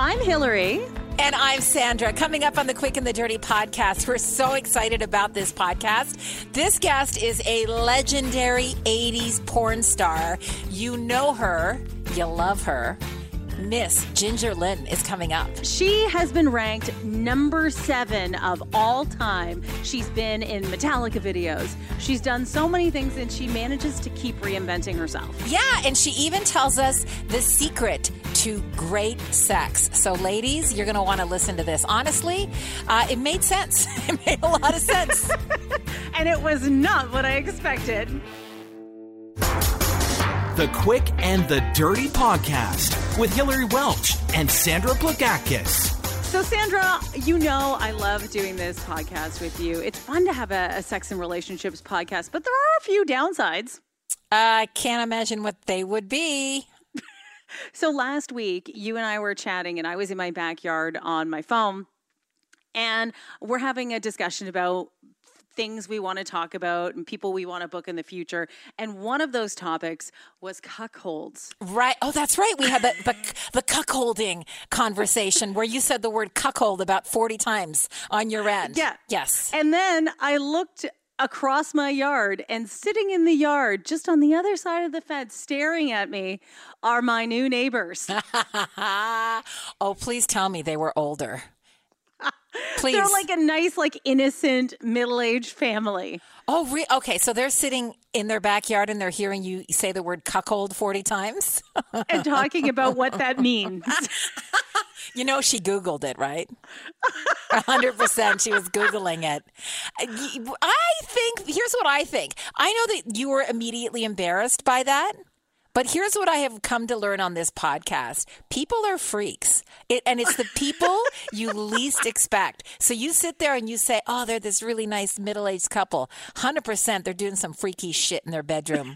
I'm Hilary. And I'm Sandra. Coming up on the Quick and the Dirty podcast, we're so excited about this podcast. This guest is a legendary 80s porn star. You know her, you love her. Miss Ginger Lynn is coming up. She has been ranked number seven of all time. She's been in Metallica videos. She's done so many things and she manages to keep reinventing herself. Yeah, and she even tells us the secret to great sex. So, ladies, you're going to want to listen to this. Honestly, uh, it made sense. it made a lot of sense. and it was not what I expected. The Quick and the Dirty Podcast with Hilary Welch and Sandra Plagakis. So, Sandra, you know I love doing this podcast with you. It's fun to have a, a sex and relationships podcast, but there are a few downsides. I can't imagine what they would be. so, last week, you and I were chatting, and I was in my backyard on my phone, and we're having a discussion about things we want to talk about and people we want to book in the future. And one of those topics was cuckolds. Right. Oh, that's right. We had the, the, the cuckolding conversation where you said the word cuckold about 40 times on your end. Yeah. Yes. And then I looked across my yard and sitting in the yard just on the other side of the fence staring at me are my new neighbors. oh, please tell me they were older. Please. They're like a nice, like innocent middle-aged family. Oh, re- okay. So they're sitting in their backyard and they're hearing you say the word cuckold forty times and talking about what that means. you know, she Googled it, right? hundred percent. She was googling it. I think. Here's what I think. I know that you were immediately embarrassed by that. But here's what I have come to learn on this podcast people are freaks. It, and it's the people you least expect. So you sit there and you say, oh, they're this really nice middle aged couple. 100% they're doing some freaky shit in their bedroom.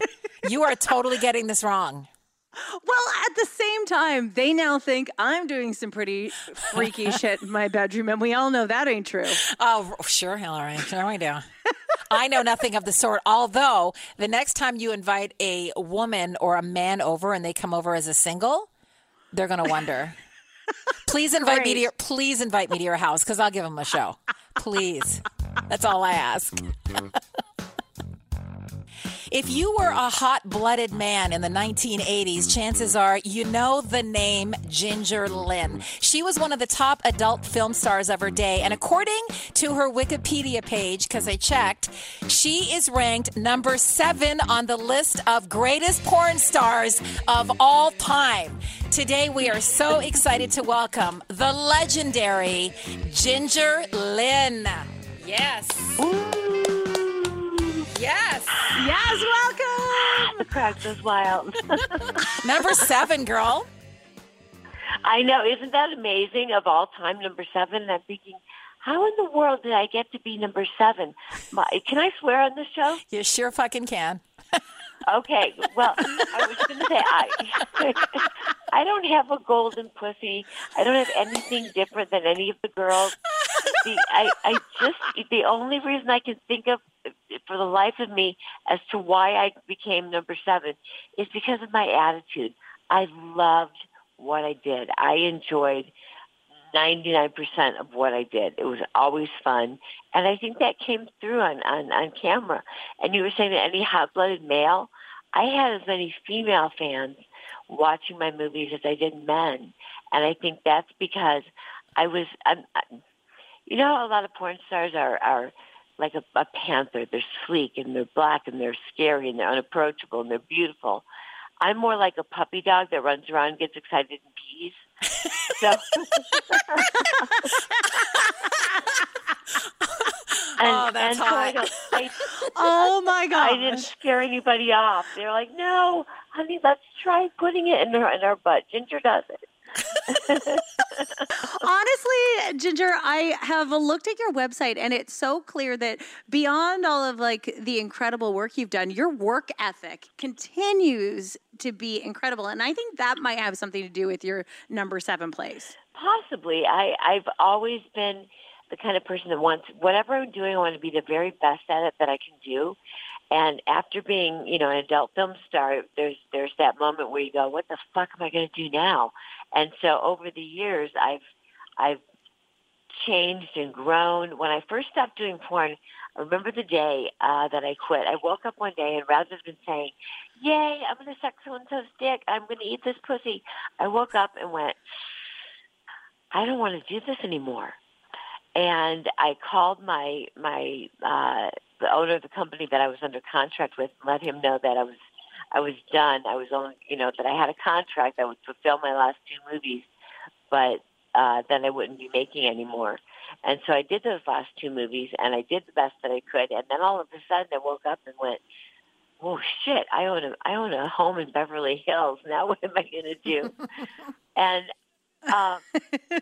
you are totally getting this wrong. Well, at the same time, they now think I'm doing some pretty freaky shit in my bedroom, and we all know that ain't true. Oh, sure, Hilary. Sure, we do. I know nothing of the sort. Although, the next time you invite a woman or a man over and they come over as a single, they're going to wonder. Please invite Great. me to your please invite me to your house because I'll give them a show. Please. That's all I ask. If you were a hot blooded man in the 1980s, chances are you know the name Ginger Lynn. She was one of the top adult film stars of her day. And according to her Wikipedia page, because I checked, she is ranked number seven on the list of greatest porn stars of all time. Today, we are so excited to welcome the legendary Ginger Lynn. Yes. Ooh. Yes. Yes, welcome. the crowd goes wild. number seven, girl. I know. Isn't that amazing? Of all time, number seven. I'm thinking, how in the world did I get to be number seven? My, can I swear on this show? You sure fucking can. okay. Well, I was going to say I. I don't have a golden pussy. I don't have anything different than any of the girls. The, I, I just the only reason I can think of for the life of me as to why I became number seven is because of my attitude. I loved what I did. I enjoyed 99% of what I did. It was always fun. And I think that came through on, on, on camera. And you were saying that any hot-blooded male, I had as many female fans watching my movies as I did men. And I think that's because I was, I'm, you know, a lot of porn stars are, are like a, a panther. They're sleek and they're black and they're scary and they're unapproachable and they're beautiful. I'm more like a puppy dog that runs around and gets excited and pees. So. and, oh, that's and hot. So I I, oh my god! I didn't scare anybody off. They're like, "No, honey, let's try putting it in our in her butt." Ginger does it. Honestly, Ginger, I have looked at your website and it's so clear that beyond all of like the incredible work you've done, your work ethic continues to be incredible. And I think that might have something to do with your number seven place. Possibly. I, I've always been the kind of person that wants whatever I'm doing, I want to be the very best at it that I can do. And after being, you know, an adult film star, there's there's that moment where you go, "What the fuck am I going to do now?" And so over the years, I've I've changed and grown. When I first stopped doing porn, I remember the day uh, that I quit. I woke up one day and rather than saying, "Yay, I'm going to suck so and so's dick. I'm going to eat this pussy," I woke up and went, "I don't want to do this anymore." And I called my my uh, the owner of the company that I was under contract with, let him know that I was I was done. I was only, you know, that I had a contract that would fulfill my last two movies, but uh, then I wouldn't be making anymore. And so I did those last two movies, and I did the best that I could. And then all of a sudden, I woke up and went, "Oh shit! I own a I own a home in Beverly Hills. Now what am I going to do?" and um,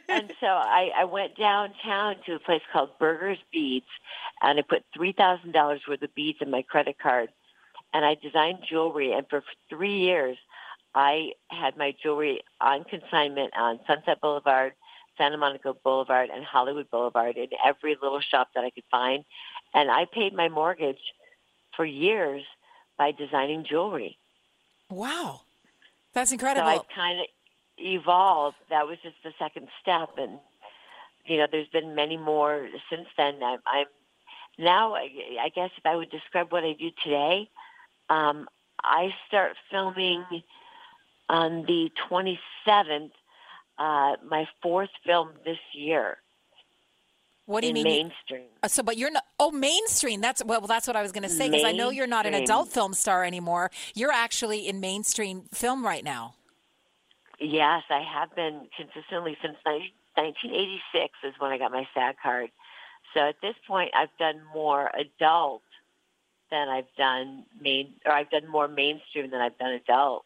and so I, I went downtown to a place called Burgers Beads, and I put three thousand dollars worth of beads in my credit card, and I designed jewelry. And for three years, I had my jewelry on consignment on Sunset Boulevard, Santa Monica Boulevard, and Hollywood Boulevard in every little shop that I could find. And I paid my mortgage for years by designing jewelry. Wow. That's incredible. So. I kind of evolved. That was just the second step, and you know, there's been many more since then. I'm, I'm now. I, I guess if I would describe what I do today, um, I start filming on the 27th. Uh, my fourth film this year what do you in mean? mainstream. Uh, so, but you're not. Oh, mainstream. That's well. That's what I was going to say because I know you're not an adult film star anymore. You're actually in mainstream film right now. Yes, I have been consistently since 19- 1986 is when I got my SAG card. So at this point, I've done more adult than I've done main, or I've done more mainstream than I've done adult.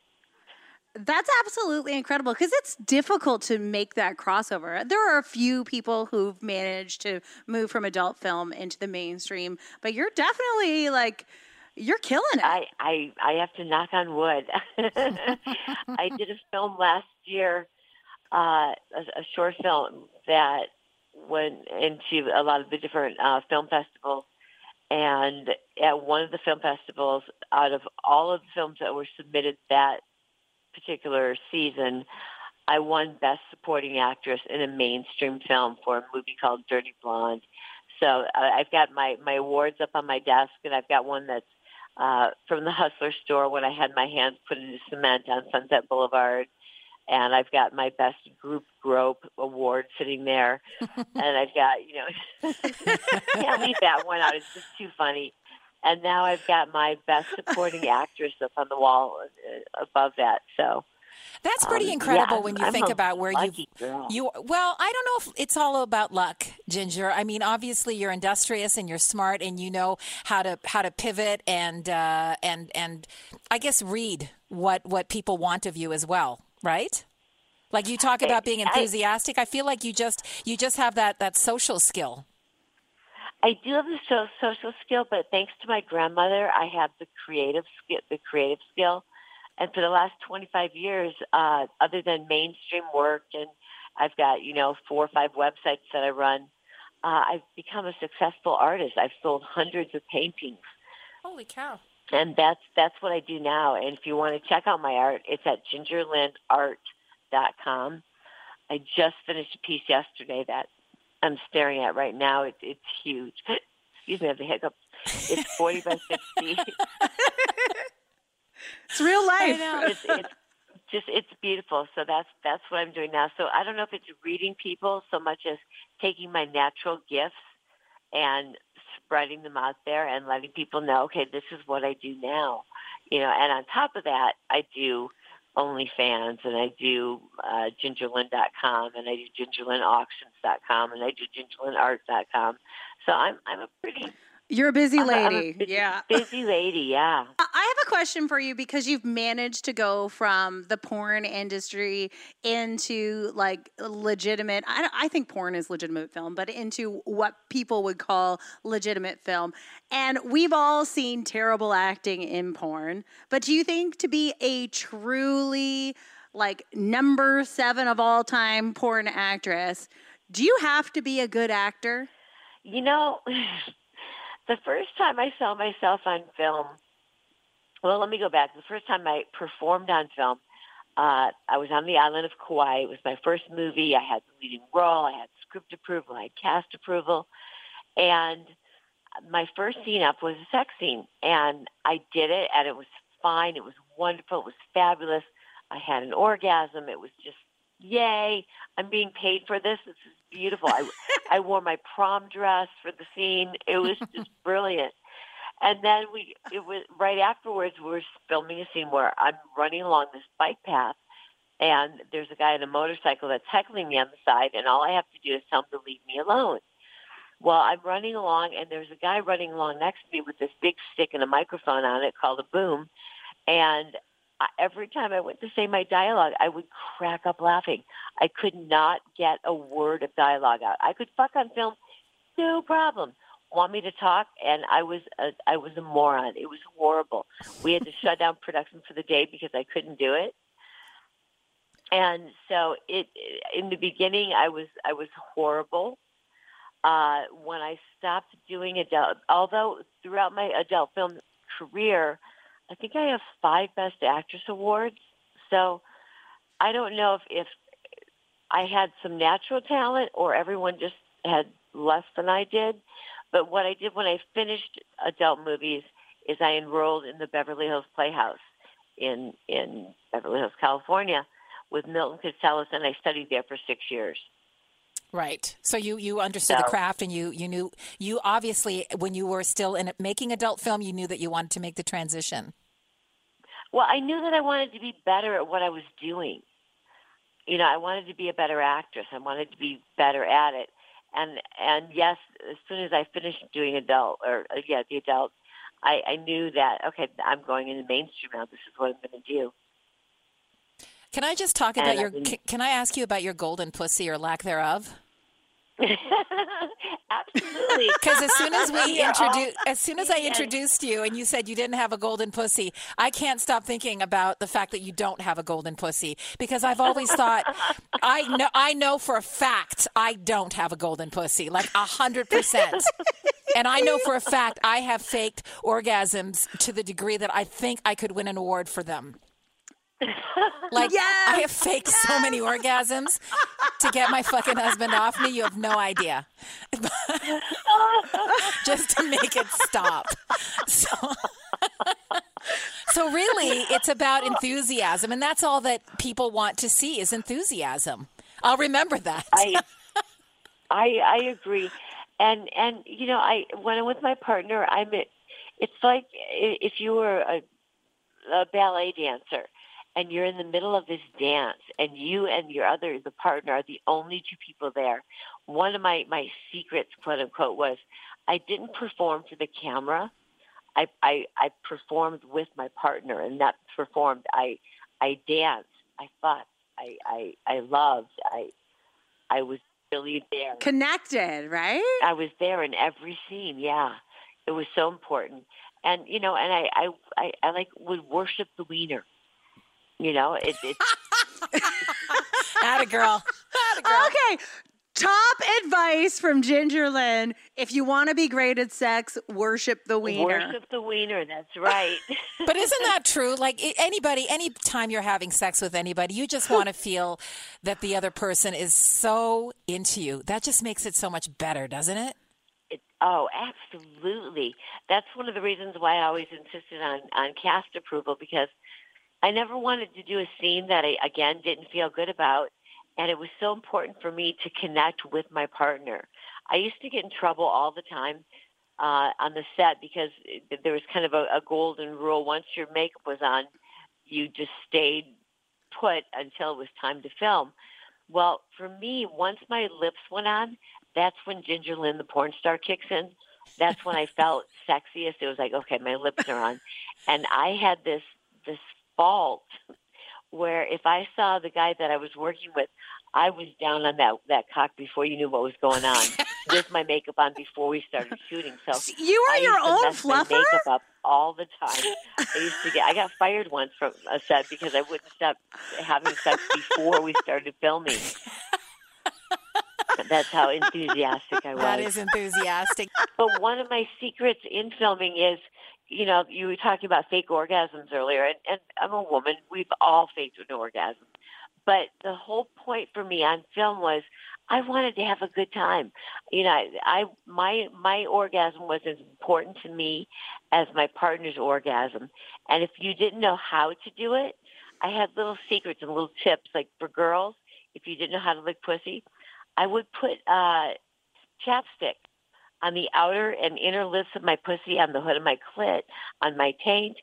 That's absolutely incredible because it's difficult to make that crossover. There are a few people who've managed to move from adult film into the mainstream, but you're definitely like you're killing it. I, I, I have to knock on wood. I did a film last year, uh, a, a short film that went into a lot of the different uh, film festivals. And at one of the film festivals, out of all of the films that were submitted that particular season, I won Best Supporting Actress in a mainstream film for a movie called Dirty Blonde. So uh, I've got my, my awards up on my desk, and I've got one that's uh, from the Hustler store when I had my hands put into cement on Sunset Boulevard. And I've got my best group grope award sitting there. and I've got, you know, can't leave that one out. It's just too funny. And now I've got my best supporting actress up on the wall uh, above that. So That's pretty Um, incredible yeah, when you I'm think about where you girl. you well, I don't know if it's all about luck, Ginger. I mean, obviously you're industrious and you're smart and you know how to how to pivot and uh, and and I guess read what what people want of you as well, right? Like you talk about being I- enthusiastic. I feel like you just you just have that that social skill. I do have the so- social skill, but thanks to my grandmother, I have the creative skill. The creative skill, and for the last 25 years, uh, other than mainstream work, and I've got you know four or five websites that I run. Uh, I've become a successful artist. I've sold hundreds of paintings, Holy cow. And that's that's what I do now. And if you want to check out my art, it's at gingerlynnart.com. I just finished a piece yesterday that I'm staring at right now. It's it's huge. Excuse me, I have the hiccups. It's 40 by 60. it's real life. it's, it's just it's beautiful. So that's that's what I'm doing now. So I don't know if it's reading people so much as taking my natural gifts and spreading them out there and letting people know, okay, this is what I do now. You know, and on top of that, I do OnlyFans and I do uh, gingerlynn.com and I do gingerlynnauctions.com and I do gingerlynnart.com. So I'm I'm a pretty You're a busy I'm a- I'm a lady. busy- yeah. busy lady. Yeah. I have a question for you because you've managed to go from the porn industry into like legitimate. I, I think porn is legitimate film, but into what people would call legitimate film. And we've all seen terrible acting in porn. But do you think to be a truly like number seven of all time porn actress, do you have to be a good actor? You know, the first time I saw myself on film, well, let me go back. The first time I performed on film, Uh, I was on the island of Kauai. It was my first movie. I had the leading role. I had script approval. I had cast approval. And my first scene up was a sex scene. And I did it, and it was fine. It was wonderful. It was fabulous. I had an orgasm. It was just, yay. I'm being paid for this. This is beautiful. I, I wore my prom dress for the scene. It was just brilliant. And then we, it was right afterwards. We were filming a scene where I'm running along this bike path, and there's a guy on a motorcycle that's heckling me on the side, and all I have to do is tell him to leave me alone. Well, I'm running along, and there's a guy running along next to me with this big stick and a microphone on it called a boom, and every time I went to say my dialogue, I would crack up laughing. I could not get a word of dialogue out. I could fuck on film, no problem. Want me to talk, and I was a, I was a moron. It was horrible. We had to shut down production for the day because I couldn't do it. And so it in the beginning, I was I was horrible. Uh, when I stopped doing adult, although throughout my adult film career, I think I have five Best Actress awards. So I don't know if, if I had some natural talent or everyone just had less than I did. But what I did when I finished adult movies is I enrolled in the Beverly Hills Playhouse in in Beverly Hills, California, with Milton Katselas, and I studied there for six years. Right. So you you understood the craft, and you you knew you obviously when you were still in making adult film, you knew that you wanted to make the transition. Well, I knew that I wanted to be better at what I was doing. You know, I wanted to be a better actress. I wanted to be better at it. And and yes, as soon as I finished doing adult or uh, yeah, the adult, I, I knew that okay, I'm going into mainstream now. This is what I'm going to do. Can I just talk about And your? Been- Can, can I ask you about your golden pussy or lack thereof? Absolutely. Because as soon as we You're introduced, as soon as I introduced you and you said you didn't have a golden pussy, I can't stop thinking about the fact that you don't have a golden pussy. Because I've always thought, I know, I know for a fact I don't have a golden pussy, like a hundred percent. And I know for a fact I have faked orgasms to the degree that I think I could win an award for them. Like I have faked so many orgasms to get my fucking husband off me. You have no idea. Just to make it stop. So, so really, it's about enthusiasm, and that's all that people want to see is enthusiasm. I'll remember that. I, I, I agree, and and you know, I when I'm with my partner, I'm. It's like if you were a, a ballet dancer, and you're in the middle of this dance, and you and your other the partner are the only two people there. One of my my secrets, quote unquote, was I didn't perform for the camera. I I, I performed with my partner, and that performed. I I danced. I fought. I I I loved. I I was really there. Connected, right? I was there in every scene. Yeah, it was so important. And you know, and I I I, I like would worship the wiener. You know, it, it Atta girl. Atta girl. Okay. Top advice from Ginger Lynn. If you want to be great at sex, worship the wiener. worship the wiener. That's right. But isn't that true? Like i- anybody, anytime you're having sex with anybody, you just want to feel that the other person is so into you. That just makes it so much better, doesn't it? It, oh, absolutely. That's one of the reasons why I always insisted on on cast approval because I never wanted to do a scene that I again didn't feel good about, and it was so important for me to connect with my partner. I used to get in trouble all the time uh, on the set because it- there was kind of a, a golden rule. Once your makeup was on, you just stayed put until it was time to film. Well, for me, once my lips went on, that's when Ginger Lynn, the porn star, kicks in. That's when I felt sexiest. It was like, okay, my lips are on, and I had this this fault where if I saw the guy that I was working with, I was down on that that cock before you knew what was going on, with my makeup on before we started shooting. So You I are your used to own mess my fluffer? makeup up all the time. I used to get. I got fired once from a set because I wouldn't stop having sex before we started filming. That's how enthusiastic I was. That is enthusiastic. But one of my secrets in filming is you know, you were talking about fake orgasms earlier, and, and I'm a woman. We've all faked an orgasm. But the whole point for me on film was I wanted to have a good time. You know, I, I my my orgasm was as important to me as my partner's orgasm. And if you didn't know how to do it, I had little secrets and little tips. Like for girls, if you didn't know how to lick pussy, I would put uh, chapstick on the outer and inner lips of my pussy, on the hood of my clit, on my taint,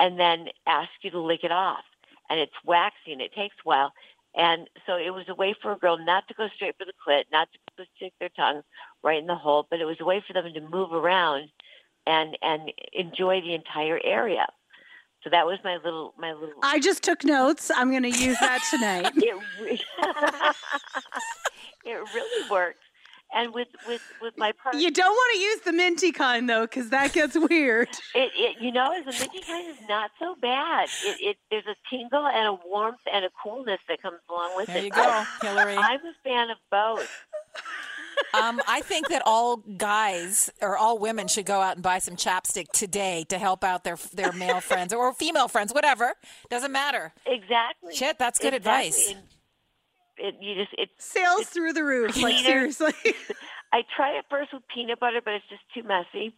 and then ask you to lick it off. And it's waxy and it takes a while. And so it was a way for a girl not to go straight for the clit, not to stick their tongue right in the hole, but it was a way for them to move around and and enjoy the entire area. So that was my little my little. I just took notes. I'm going to use that tonight. it, re- it really works. And with with with my partner, you don't want to use the minty kind though, because that gets weird. It, it you know, the minty kind is not so bad. It, it there's a tingle and a warmth and a coolness that comes along with There it. There you go, Hilary. I'm a fan of both. Um, I think that all guys or all women should go out and buy some chapstick today to help out their their male friends or female friends, whatever. Doesn't matter. Exactly. Shit, that's good Exactly. advice. And It, you just it. Sales through the roof. Like Peter. seriously. I try it first with peanut butter, but it's just too messy.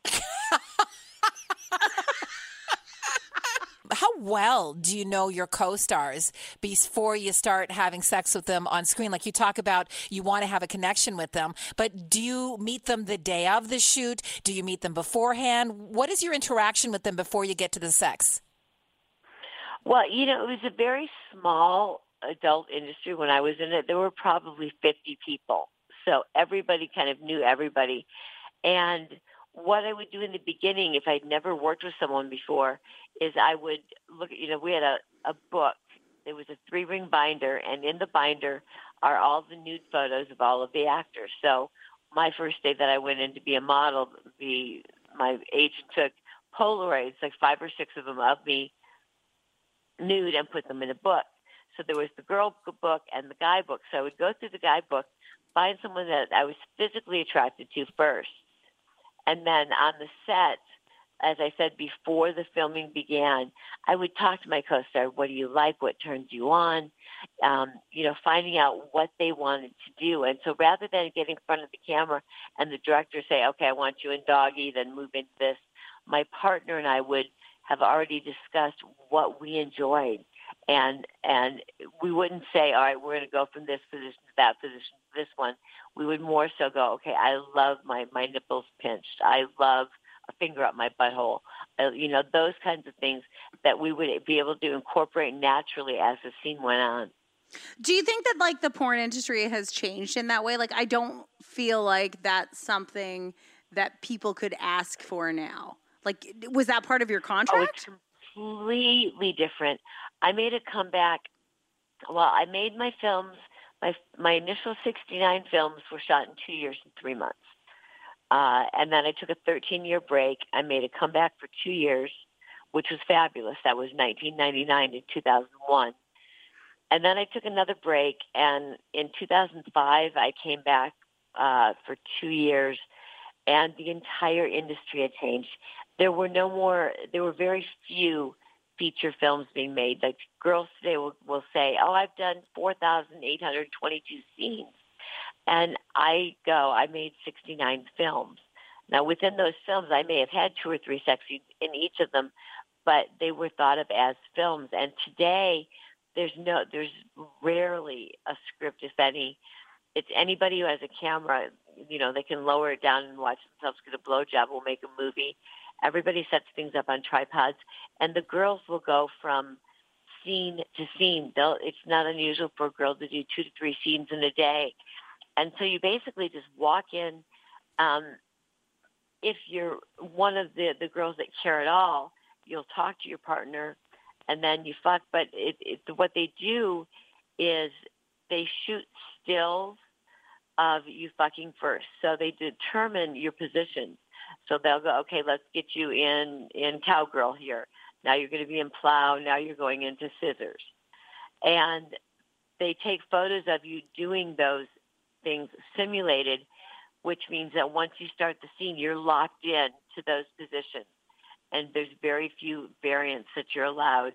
How well do you know your co-stars before you start having sex with them on screen? Like you talk about, you want to have a connection with them, but do you meet them the day of the shoot? Do you meet them beforehand? What is your interaction with them before you get to the sex? Well, you know, it was a very small adult industry when I was in it. There were probably 50 people. So everybody kind of knew everybody. And what I would do in the beginning, if I'd never worked with someone before, is I would look at, you know, we had a, a book. It was a three ring binder, and in the binder are all the nude photos of all of the actors. So my first day that I went in to be a model, the my agent took Polaroids, like five or six of them of me nude and put them in a book. So there was the girl book and the guy book. So I would go through the guy book, find someone that I was physically attracted to first. And then on the set, as I said before the filming began, I would talk to my co-star. What do you like? What turns you on? Um, you know, finding out what they wanted to do. And so rather than getting in front of the camera and the director say, okay, I want you in doggy, then move into this, my partner and I would have already discussed what we enjoyed. And and we wouldn't say, all right, we're going to go from this position to that position to this one. We would more so go, okay, I love my my nipples pinched. I love a finger up my butthole. Uh, you know, those kinds of things that we would be able to incorporate naturally as the scene went on. Do you think that like the porn industry has changed in that way? Like I don't feel like that's something that people could ask for now. Like was that part of your Oh, contract? it's completely different. I made a comeback. Well, I made my films. My my initial sixty nine films were shot in two years and three months, uh, and then I took a thirteen year break. I made a comeback for two years, which was fabulous. That was nineteen ninety nine to two thousand one, and then I took another break. And in two thousand five, I came back uh, for two years, and the entire industry had changed there were no more there were very few feature films being made. Like girls today will, will say oh i've done 4822 scenes. And i go i made 69 films. Now within those films i may have had two or three sex scenes in each of them but they were thought of as films. And today there's no there's rarely a script if any. It's anybody who has a camera you know they can lower it down and watch themselves get a blowjob will make a movie Everybody sets things up on tripods, and the girls will go from scene to scene. They'll, it's not unusual for a girl to do two to three scenes in a day, and so you basically just walk in. Um, if you're one of the the girls that care at all, you'll talk to your partner, and then you fuck. But it, it, what they do is they shoot stills of you fucking first, so they determine your position. So they'll go, okay, let's get you in in cowgirl here. Now you're going to be in plow. Now you're going into scissors, and they take photos of you doing those things simulated, which means that once you start the scene, you're locked in to those positions. and there's very few variants that you're allowed.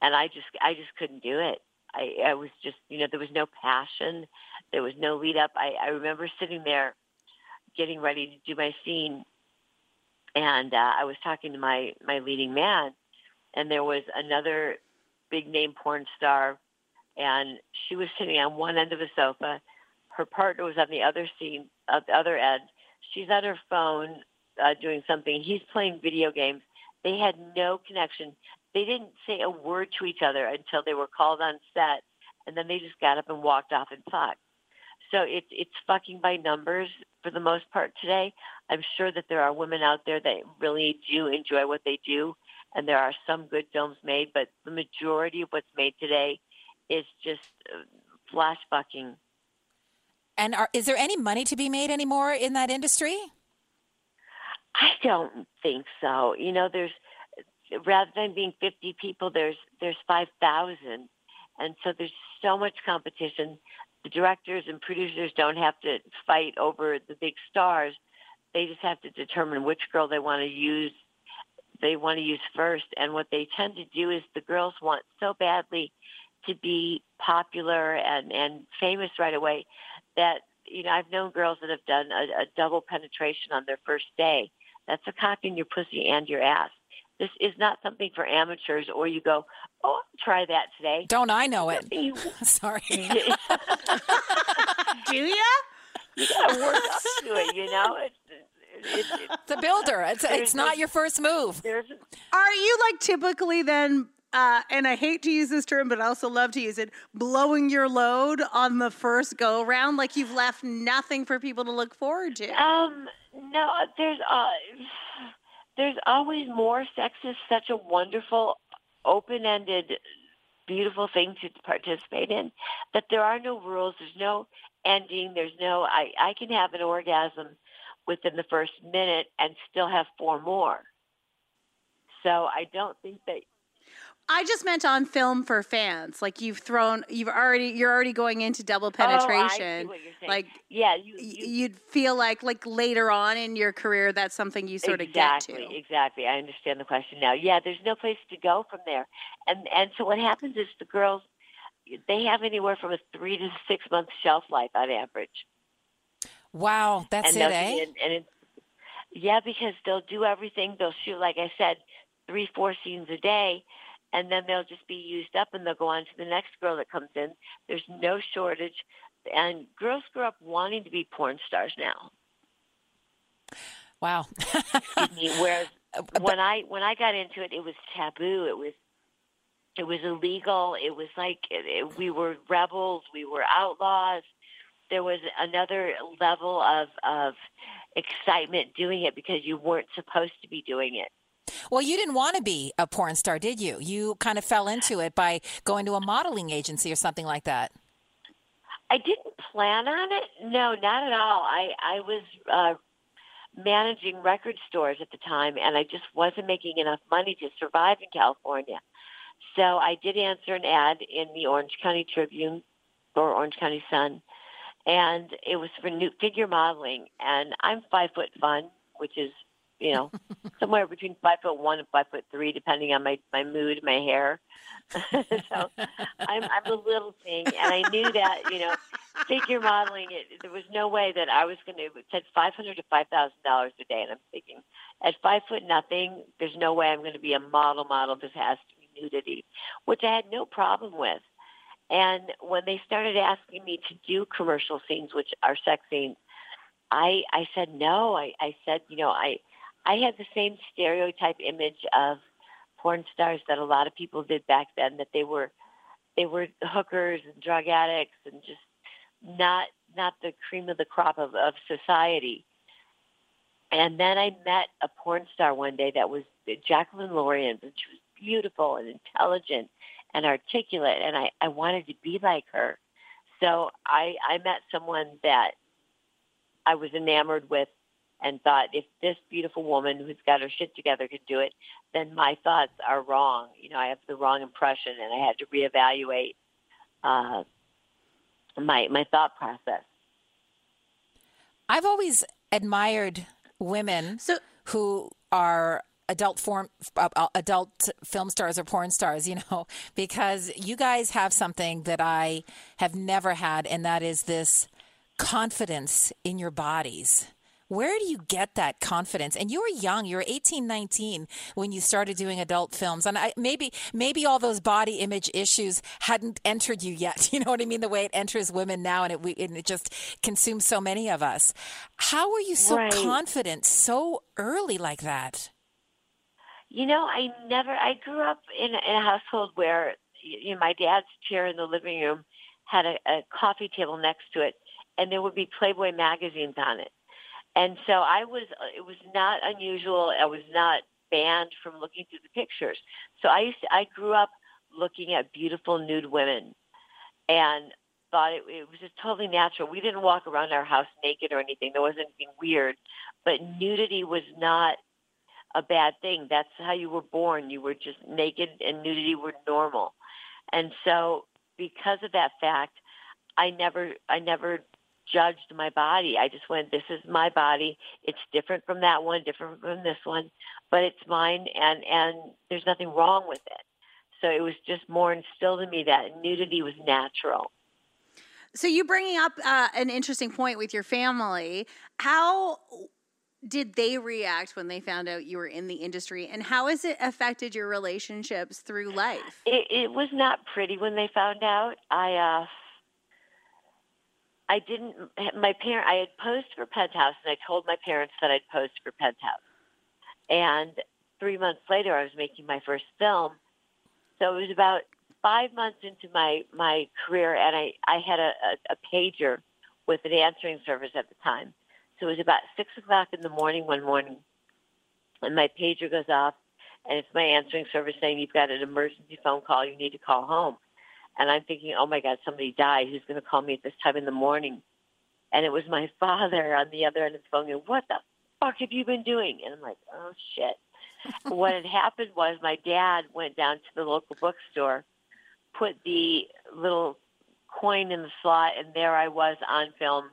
And I just, I just couldn't do it. I, I was just, you know, there was no passion, there was no lead up. I, I remember sitting there, getting ready to do my scene, and uh, I was talking to my my leading man, and there was another big name porn star, and she was sitting on one end of the sofa. Her partner was on the other scene, at the other end. She's on her phone uh, doing something. He's playing video games. They had no connection. They didn't say a word to each other until they were called on set, and then they just got up and walked off and fucked. So it's it's fucking by numbers for the most part today. I'm sure that there are women out there that really do enjoy what they do, and there are some good films made, but the majority of what's made today is just uh, flash fucking. And are, is there any money to be made anymore in that industry? I don't think so. You know, there's rather than being 50 people, there's there's 5,000, and so there's so much competition. The directors and producers don't have to fight over the big stars. They just have to determine which girl they want to use. They want to use first, and what they tend to do is the girls want so badly to be popular and and famous right away that you know I've known girls that have done a, a double penetration on their first day. That's a cock in your pussy and your ass. This is not something for amateurs, or you go, oh, I'll try that today. Don't I know it? You, Sorry. Do you? you got to work up to it, you know. It's, it's, it's, It's a builder. It's, it's not your first move. Are you like typically then? Uh, and I hate to use this term, but I also love to use it. Blowing your load on the first go round, like you've left nothing for people to look forward to. Um, no, there's uh, there's always more. Sex is such a wonderful, open-ended, beautiful thing to participate in that there are no rules. There's no ending. There's no. I I can have an orgasm within the first minute and still have four more. So I don't think that I just meant on film for fans. Like you've thrown, you've already, you're already going into double Oh, I see penetration. what you're saying. like yeah, you, you, you'd feel like, like later on in your career, that's something you sort exactly, of get to. Exactly. I understand the question now. Yeah, there's no place to go from there. And and so what happens is the girls they have anywhere from a three to six month shelf life on average. Wow, that's and it, eh? be in- and it's, yeah, because they'll do everything. They'll shoot, like I said, three, four scenes a day, and then they'll just be used up, and they'll go on to the next girl that comes in. There's no shortage, and girls grow up wanting to be porn stars now. Wow. Whereas But- when I when I got into it, it was taboo. It was it was illegal. It was like it, it, we were rebels. We were outlaws. There was another level of of excitement doing it because you weren't supposed to be doing it. Well, you didn't want to be a porn star, did you? You kind of fell into it by going to a modeling agency or something like that. I didn't plan on it. No, not at all. I I was uh, managing record stores at the time, and I just wasn't making enough money to survive in California. So I did answer an ad in the Orange County Tribune or Orange County Sun, and it was for new figure modeling. And I'm five foot one, which is you know somewhere between five foot one and five foot three, depending on my my mood, my hair. so I'm I'm a little thing, and I knew that you know figure modeling. It, there was no way that I was going to. It said five hundred to five thousand dollars a day, and I'm thinking, at five foot nothing, there's no way I'm going to be a model. Model. This has to be nudity, which I had no problem with. And when they started asking me to do commercial scenes, which are sex scenes, I I said no. I I said you know I I had the same stereotype image of porn stars that a lot of people did back then. That they were they were hookers and drug addicts and just not not the cream of the crop of, of society. And then I met a porn star one day that was Jacqueline Lorian, and she was beautiful and intelligent and articulate, and I, I wanted to be like her. So I, I met someone that I was enamored with and thought if this beautiful woman who's got her shit together could do it, then my thoughts are wrong. You know, I have the wrong impression, and I had to reevaluate uh, my my thought process. I've always admired women So who are adult form uh, uh, adult film stars or porn stars you know because you guys have something that i have never had and that is this confidence in your bodies where do you get that confidence? And you were young; you were 18, 19 when you started doing adult films, and I, maybe maybe all those body image issues hadn't entered you yet. You know what I mean? The way it enters women now, and it, we, and it just consumes so many of us. How were you so Right. confident so early like that? You know, I never. I grew up in, a- in a household where you know my dad's chair in the living room had a, a coffee table next to it, and there would be Playboy magazines on it. And so I was. Uh, it was not unusual. I was not banned from looking through the pictures. So I used. To, I grew up looking at beautiful nude women, and thought it, it was just totally natural. We didn't walk around our house naked or anything. There wasn't anything weird, but nudity was not a bad thing. That's how you were born. You were just naked and nudity were normal. And so because of that fact, I never I never judged my body. I just went, this is my body. It's different from that one, different from this one, but it's mine and and there's nothing wrong with it. So it was just more instilled in me that nudity was natural. So you bringing up uh, an interesting point with your family. How did they react when they found out you were in the industry, and how has it affected your relationships through life? It, it was not pretty when they found out. I uh, I didn't. My parent. I had posed for Penthouse, and I told my parents that I'd posed for Penthouse. And three months later, I was making my first film. So it was about five months into my my career, and I I had a, a, a pager with an answering service at the time. So it was about six o'clock in the morning one morning, and my pager goes off, and it's my answering service saying you've got an emergency phone call. You need to call home. And I'm thinking, oh my God, somebody died. Who's going to call me at this time in the morning? And it was my father on the other end of the phone. Going, what the fuck have you been doing? And I'm like, oh shit. what had happened was my dad went down to the local bookstore, put the little coin in the slot, and there I was on film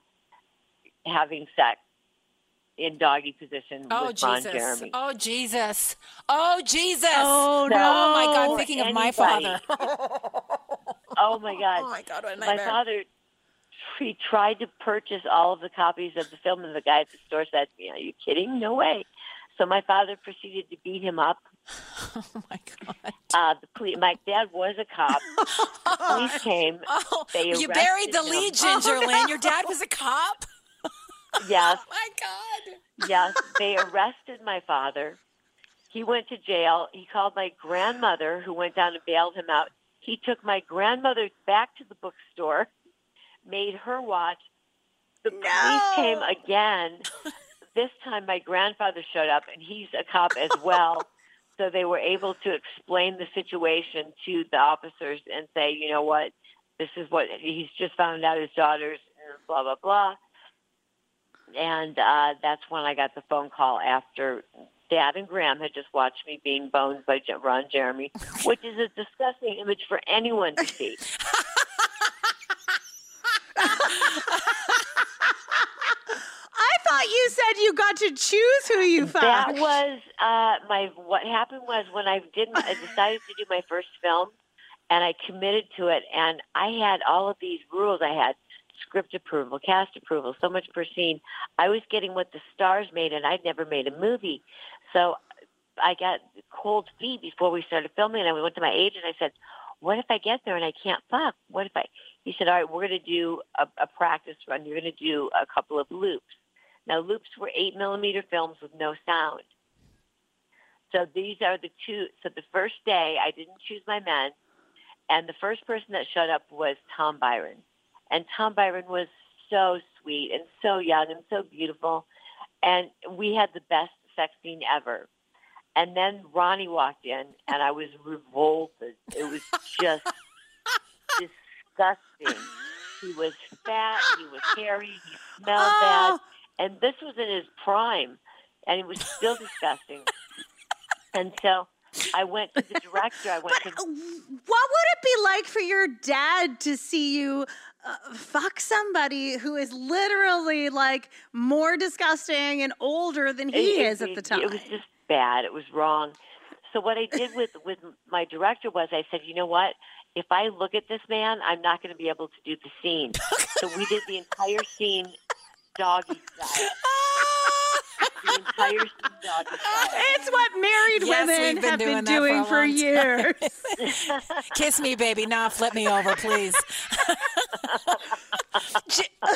having sex in doggy position Oh with Ron Jesus! Jeremy. Oh Jesus! Oh Jesus! Oh, no. Oh my God! For Thinking of my father. Oh my God. Oh my God! What a my father he tried to purchase all of the copies of the film and the guy at the store said to me are you kidding no way so my father proceeded to beat him up Oh my God! uh the police my dad was a cop the police came Oh, They you buried the him. lead, Ginger Lynn. Your dad was a cop. yes Oh my God! yes they arrested my father he went to jail he called my grandmother who went down and bailed him out he took my grandmother back to the bookstore made her watch. The police came again. This time my grandfather showed up and he's a cop as well. So they were able to explain the situation to the officers and say you know what? This is what he's just found out his daughter's and blah blah blah. And uh that's when i got the phone call after dad and graham had just watched me being boned by ron jeremy which is a disgusting image for anyone to see I thought you said you got to choose who you fucked. That was uh, my. What happened was when I did. My, I decided to do my first film, and I committed to it. And I had all of these rules. I had script approval, cast approval, so much per scene. I was getting what the stars made, and I'd never made a movie. So I got cold feet before we started filming. And I went to my agent. I said, "What if I get there and I can't fuck? What if I?" He said, "All right, we're going to do a, a practice run. You're going to do a couple of loops." Now, loops were eight millimeter films with no sound. So these are the two. So the first day, I didn't choose my men, and the first person that showed up was Tom Byron, and Tom Byron was so sweet and so young and so beautiful, and we had the best sex scene ever. And then Ronnie walked in, and I was revolted. It was just disgusting. He was fat. He was hairy. He smelled oh. bad Oh, and this was in his prime, and it was still disgusting. And so I went to the director. I went but to what would it be like for your dad to see you uh, fuck somebody who is literally like more disgusting and older than he it- is at the time? It was just bad. It was wrong. So what I did with with my director was I said, you know what? If I look at this man, I'm not going to be able to do the scene. so we did the entire scene doggy style. the entire scene doggy style. It's what married Yes, women we've been have doing been that for for, years. Kiss me, baby. Nah, flip me over, please. Gi-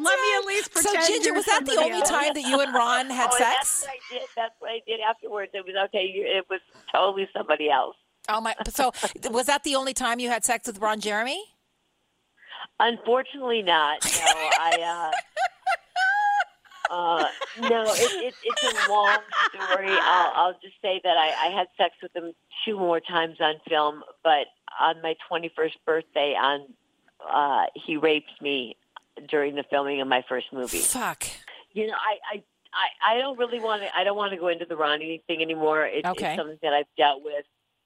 Let me at least so, pretend. Ginger, you're was that the only else. time that you and Ron had Oh, and that's sex? what I did. That's what I did afterwards. It was okay. It was totally somebody else. Oh my! So, was that the only time you had sex with Ron Jeremy? Unfortunately, not. No, I. Uh, uh, no, it, it, it's a long story. I'll, I'll just say that I, I had sex with him two more times on film, but on my 21st birthday, on uh, he raped me during the filming of my first movie. Fuck. You know, I, I, I, I don't really want to. I don't want to go into the Ronnie thing anymore. It, Okay. It's something that I've dealt with,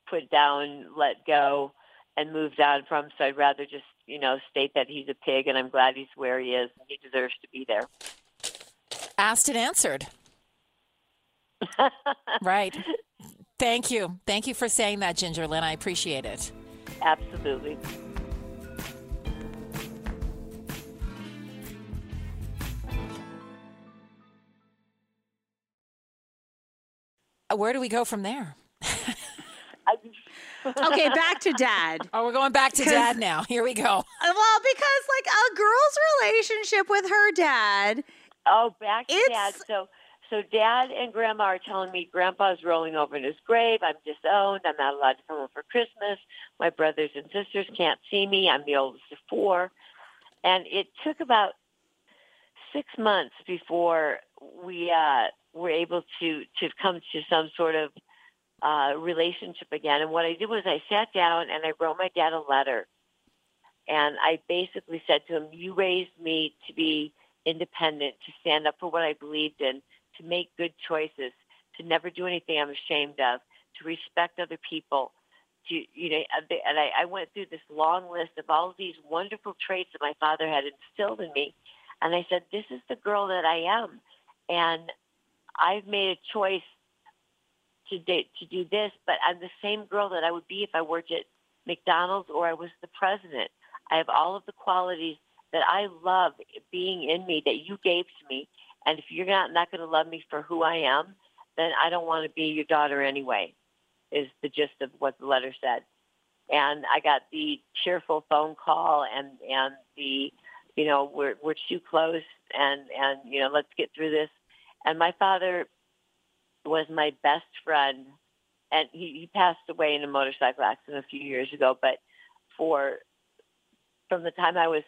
put down, let go, and moved on from. So I'd rather just, you know, state that he's a pig, and I'm glad he's where he is, and he deserves to be there. Asked and answered. right. Thank you. Thank you for saying that, Ginger Lynn. I appreciate it. Absolutely. Uh, Where do we go from there? Okay, back to dad. Oh, we're going back to dad now. Here we go. Well, because like a girl's relationship with her dad. Oh, back to It's- dad. So, so dad and grandma are telling me grandpa's rolling over in his grave. I'm disowned. I'm not allowed to come home for Christmas. My brothers and sisters can't see me. I'm the oldest of four. And it took about six months before we uh, were able to, to come to some sort of uh, relationship again. And what I did was I sat down and I wrote my dad a letter. And I basically said to him, You raised me to be independent, to stand up for what I believed in, to make good choices, to never do anything I'm ashamed of, to respect other people. To, you know, and I, I went through this long list of all of these wonderful traits that my father had instilled in me. And I said, This is the girl that I am. And I've made a choice to to do this, but I'm the same girl that I would be if I worked at McDonald's or I was the president. I have all of the qualities that I love being in me that you gave to me. And if you're not not going to love me for who I am, then I don't want to be your daughter anyway. Is the gist of what the letter said. And I got the cheerful phone call and and the, you know, we're we're too close and and you know let's get through this. And my father was my best friend, and he, he passed away in a motorcycle accident a few years ago. But for from the time I was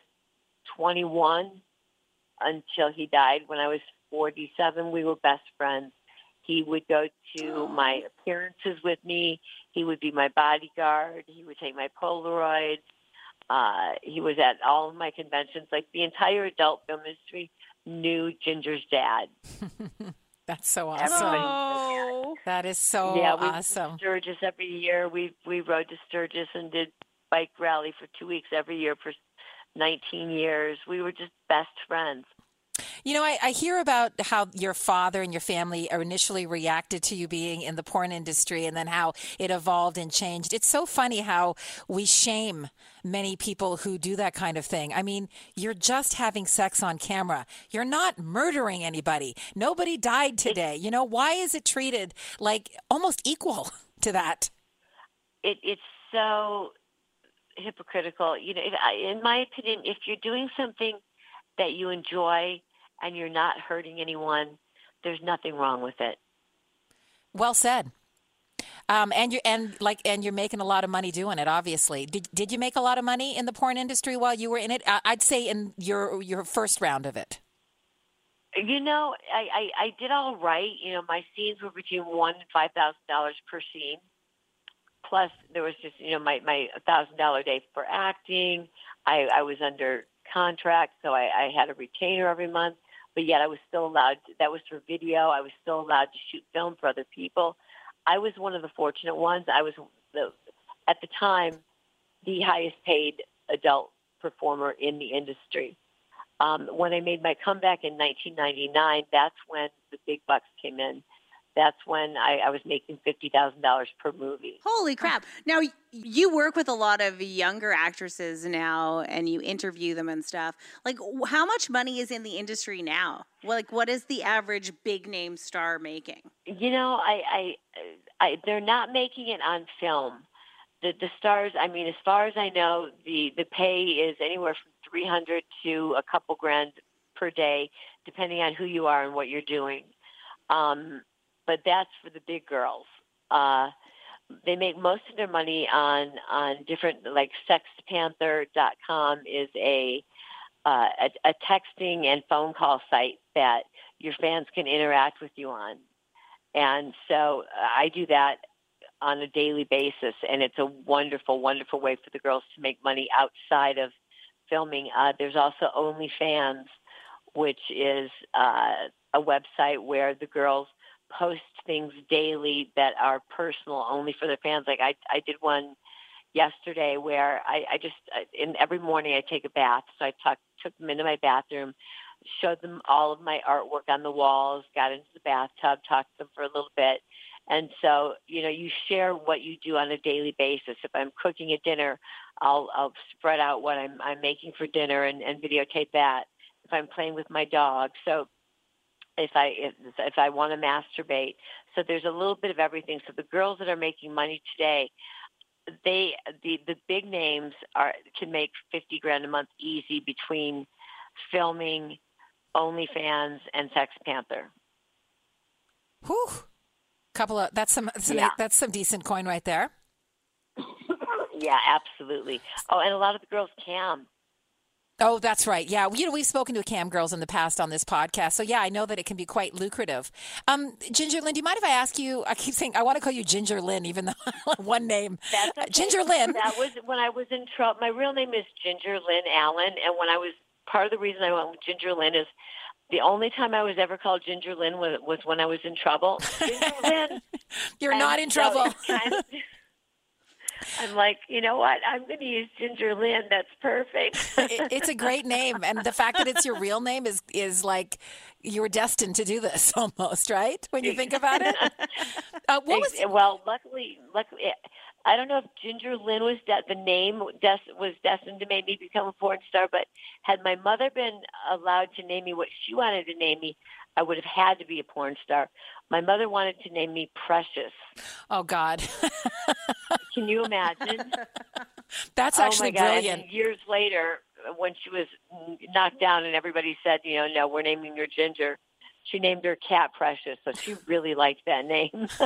21 until he died, when I was 47, we were best friends. He would go to my appearances with me. He would be my bodyguard. He would take my Polaroids. Uh, he was at all of my conventions. Like the entire adult film industry knew Ginger's dad. That's so awesome. Oh. That is so yeah, we awesome. Sturgis every year. We we rode to Sturgis and did bike rally for two weeks every year for 19 years. We were just best friends. You know, I, I hear about how your father and your family initially reacted to you being in the porn industry and then how it evolved and changed. It's so funny how we shame many people who do that kind of thing. I mean, you're just having sex on camera. You're not murdering anybody. Nobody died today. You know, why is it treated like almost equal to that? It, it's so hypocritical. You know, if, in my opinion, if you're doing something that you enjoy and you're not hurting anyone, there's nothing wrong with it. Well said. Um, and you and like and you're making a lot of money doing it. Obviously, did did you make a lot of money in the porn industry while you were in it? I'd say in your your first round of it. You know, I, I, I did all right. You know, my scenes were between one and five thousand dollars per scene. Plus, there was just you know my my thousand dollar day for acting. I, I was under contract, so I, I had a retainer every month. But yet, I was still allowed. To, that was for video. I was still allowed to shoot film for other people. I was one of the fortunate ones. I was the at the time the highest paid adult performer in the industry. Um, when I made my comeback in 1999, that's when the big bucks came in. That's when I, I was making fifty thousand dollars per movie. Holy crap! Now you work with a lot of younger actresses now, and you interview them and stuff. Like, how much money is in the industry now? Like, what is the average big name star making? You know, I, I, I they're not making it on film. The the stars. I mean, as far as I know, the the pay is anywhere from three hundred to a couple grand per day, depending on who you are and what you're doing. Um, but that's for the big girls. Uh, they make most of their money on on different like sexpanther.com is a, uh, a a texting and phone call site that your fans can interact with you on. And so uh, I do that on a daily basis and it's a wonderful wonderful way for the girls to make money outside of filming. Uh, there's also OnlyFans which is uh, a website where the girls post things daily that are personal only for their fans. Like I, I did one yesterday where I, I just, in every morning I take a bath. So I took, took them into my bathroom, showed them all of my artwork on the walls, got into the bathtub, talked to them for a little bit. And so, you know, you share what you do on a daily basis. If I'm cooking a dinner, I'll, I'll spread out what I'm, I'm making for dinner and, and videotape that. If I'm playing with my dog. So if I if, if I want to masturbate. So there's a little bit of everything. So the girls that are making money today, they the the big names are can make fifty grand a month easy between filming, OnlyFans, and Sex Panther. Whew. Couple of that's some, some Yeah. that's some decent coin right there. Yeah, absolutely. Oh, and a lot of the girls cam. Oh, that's right. Yeah, you know we've spoken to cam girls in the past on this podcast, so yeah, I know that it can be quite lucrative. Um, Ginger Lynn, do you mind if I ask you? I keep saying I want to call you Ginger Lynn, even though one name. That's okay. Ginger Lynn. That was when I was in trouble. My real name is Ginger Lynn Allen, and when I was part of the reason I went with Ginger Lynn is the only time I was ever called Ginger Lynn was, was when I was in trouble. Ginger Lynn. You're And not in so trouble. it's kind of- I'm like, you know what? I'm going to use Ginger Lynn. That's perfect. It- it's a great name, and the fact that it's your real name is is like you were destined to do this almost, right? When you think about it. Uh, what was well, luckily, luckily, I don't know if Ginger Lynn was de- the name des- was destined to make me become a porn star, but had my mother been allowed to name me what she wanted to name me, I would have had to be a porn star. My mother wanted to name me Precious. Oh God, Can you imagine? that's oh actually my God! Brilliant. then years later, when she was knocked down, and everybody said, you know, no, we're naming your Ginger. She named her Cat Precious, so she really liked that name.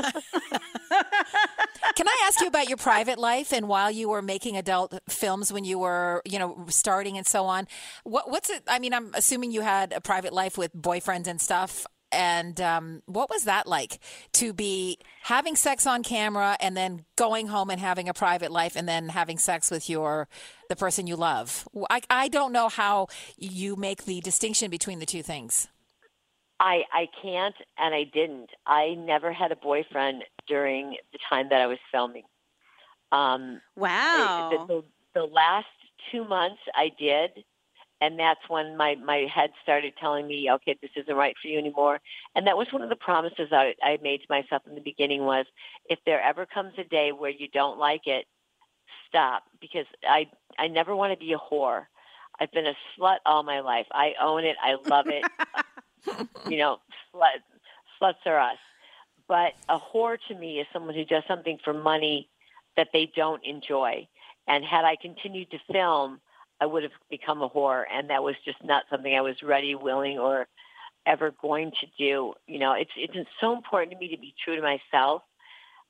Can I ask you about your private life and while you were making adult films when you were, you know, starting and so on? What, what's it? I mean, I'm assuming you had a private life with boyfriends and stuff. And um, what was that like to be having sex on camera and then going home and having a private life and then having sex with your the person you love? I, I don't know how you make the distinction between the two things. I I can't, and I didn't. I never had a boyfriend during the time that I was filming. Um, Wow. the, the, the last two months I did, and that's when my my head started telling me, okay, this isn't right for you anymore. And that was one of the promises I, I made to myself in the beginning was, if there ever comes a day where you don't like it, stop, because I I never want to be a whore. I've been a slut all my life. I own it. I love it. you know, slut, sluts are us. But a whore to me is someone who does something for money that they don't enjoy. And had I continued to film, I would have become a whore, and that was just not something I was ready, willing, or ever going to do. You know, it's it's so important to me to be true to myself,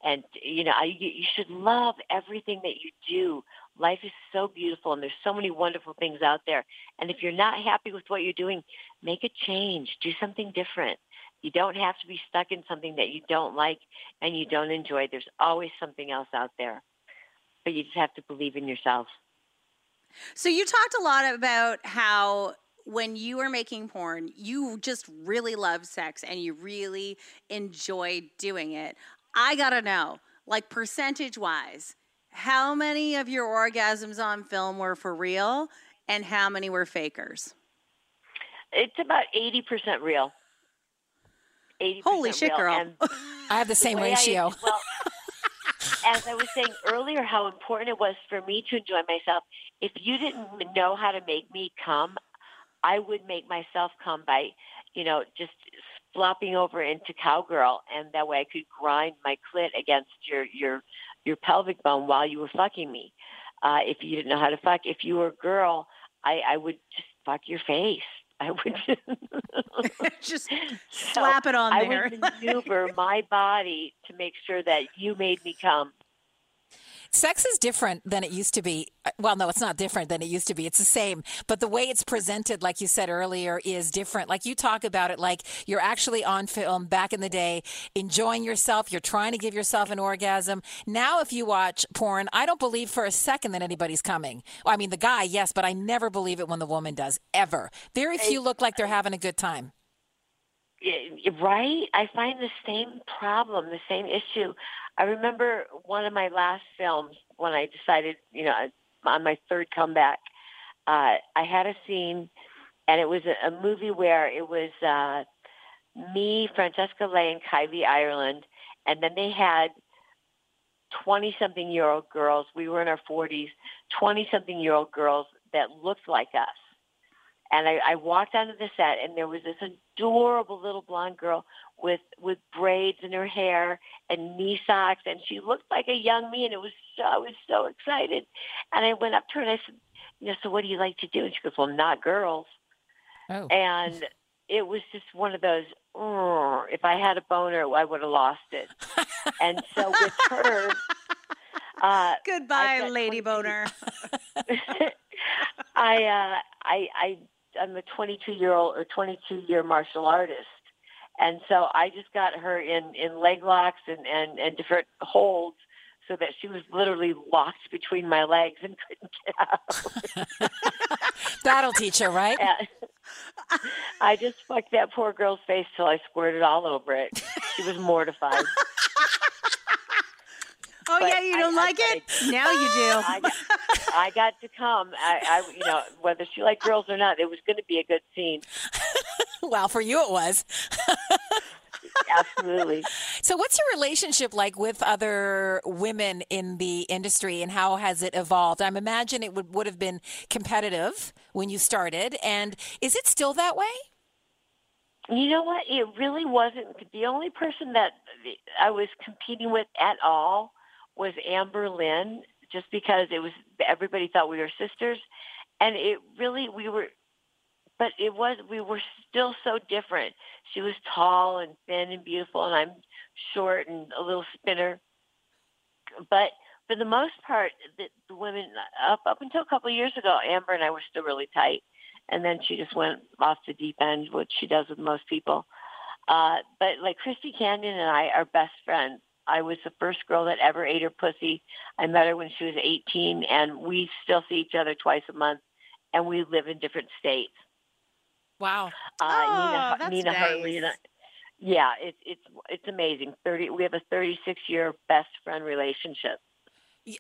and you know, I you should love everything that you do. Life is so beautiful, and there's so many wonderful things out there. And if you're not happy with what you're doing, make a change. Do something different. You don't have to be stuck in something that you don't like and you don't enjoy. There's always something else out there. But you just have to believe in yourself. So you talked a lot about how when you were making porn, you just really loved sex and you really enjoyed doing it. I got to know, like percentage wise, how many of your orgasms on film were for real and how many were fakers? It's about 80% real. 80% Holy shit, real. girl. And I have the same way I- ratio. well, as I was saying earlier, how important it was for me to enjoy myself. If you didn't know how to make me come, I would make myself come by, you know, just flopping over into cowgirl, and that way I could grind my clit against your your your pelvic bone while you were fucking me. Uh, if you didn't know how to fuck, if you were a girl, I, I would just fuck your face. I would Just So slap it on there. I would maneuver my body to make sure that you made me come. Sex is different than it used to be. Well, no, it's not different than it used to be. It's the same. But the way it's presented, like you said earlier, is different. Like you talk about it like you're actually on film back in the day, enjoying yourself. You're trying to give yourself an orgasm. Now, if you watch porn, I don't believe for a second that anybody's coming. I mean, the guy, yes, but I never believe it when the woman does, ever. Very few look like they're having a good time. Yeah, Right? I find the same problem, the same issue. I remember one of my last films when I decided, you know, on my third comeback, uh, I had a scene, and it was a, a movie where it was uh, me, Francesca Le, and Kylie Ireland, and then they had 20 something year old girls. We were in our 40s, 20 something year old girls that looked like us. And I, I walked onto the set, and there was this adorable little blonde girl with with braids in her hair and knee socks, and she looked like a young me. And it was so, I was so excited. And I went up to her and I said, "You know, so what do you like to do?" And she goes, "Well, not girls." Oh. And it was just one of those. "Ugh, If I had a boner, I would have lost it. and so with her, uh, Goodbye, Lady 22 Boner. I uh I I I'm a 22 year old or 22 year martial artist, and so I just got her in in leg locks and and and different holds so that she was literally locked between my legs and couldn't get out. That'll teach her, right? I just fucked that poor girl's face till I squirted all over it. She was mortified. Oh But yeah, you don't I like got it? Now you I do. got, I got to come. I, I, you know, whether she liked girls or not, it was going to be a good scene. well, for you it was. Absolutely. So, what's your relationship like with other women in the industry, and how has it evolved? I'm imagine it would would have been competitive when you started, and is it still that way? You know what? It really wasn't. The only person that I was competing with at all was Amber Lynn, just because it was everybody thought we were sisters, and it really we were. But it was we were still so different. She was tall and thin and beautiful, and I'm short and a little spinner. But for the most part, the, the women up up until a couple of years ago, Amber and I were still really tight and then she just went off the deep end, which she does with most people. Uh, but like Christy Canyon and I are best friends. I was the first girl that ever ate her pussy. I met her when she was 18, and we still see each other twice a month, and we live in different states. Wow. Uh, Oh, Nina, that's Nina nice. Hartley and I, yeah, it's it's it's amazing. Thirty, we have a 36 year best friend relationship.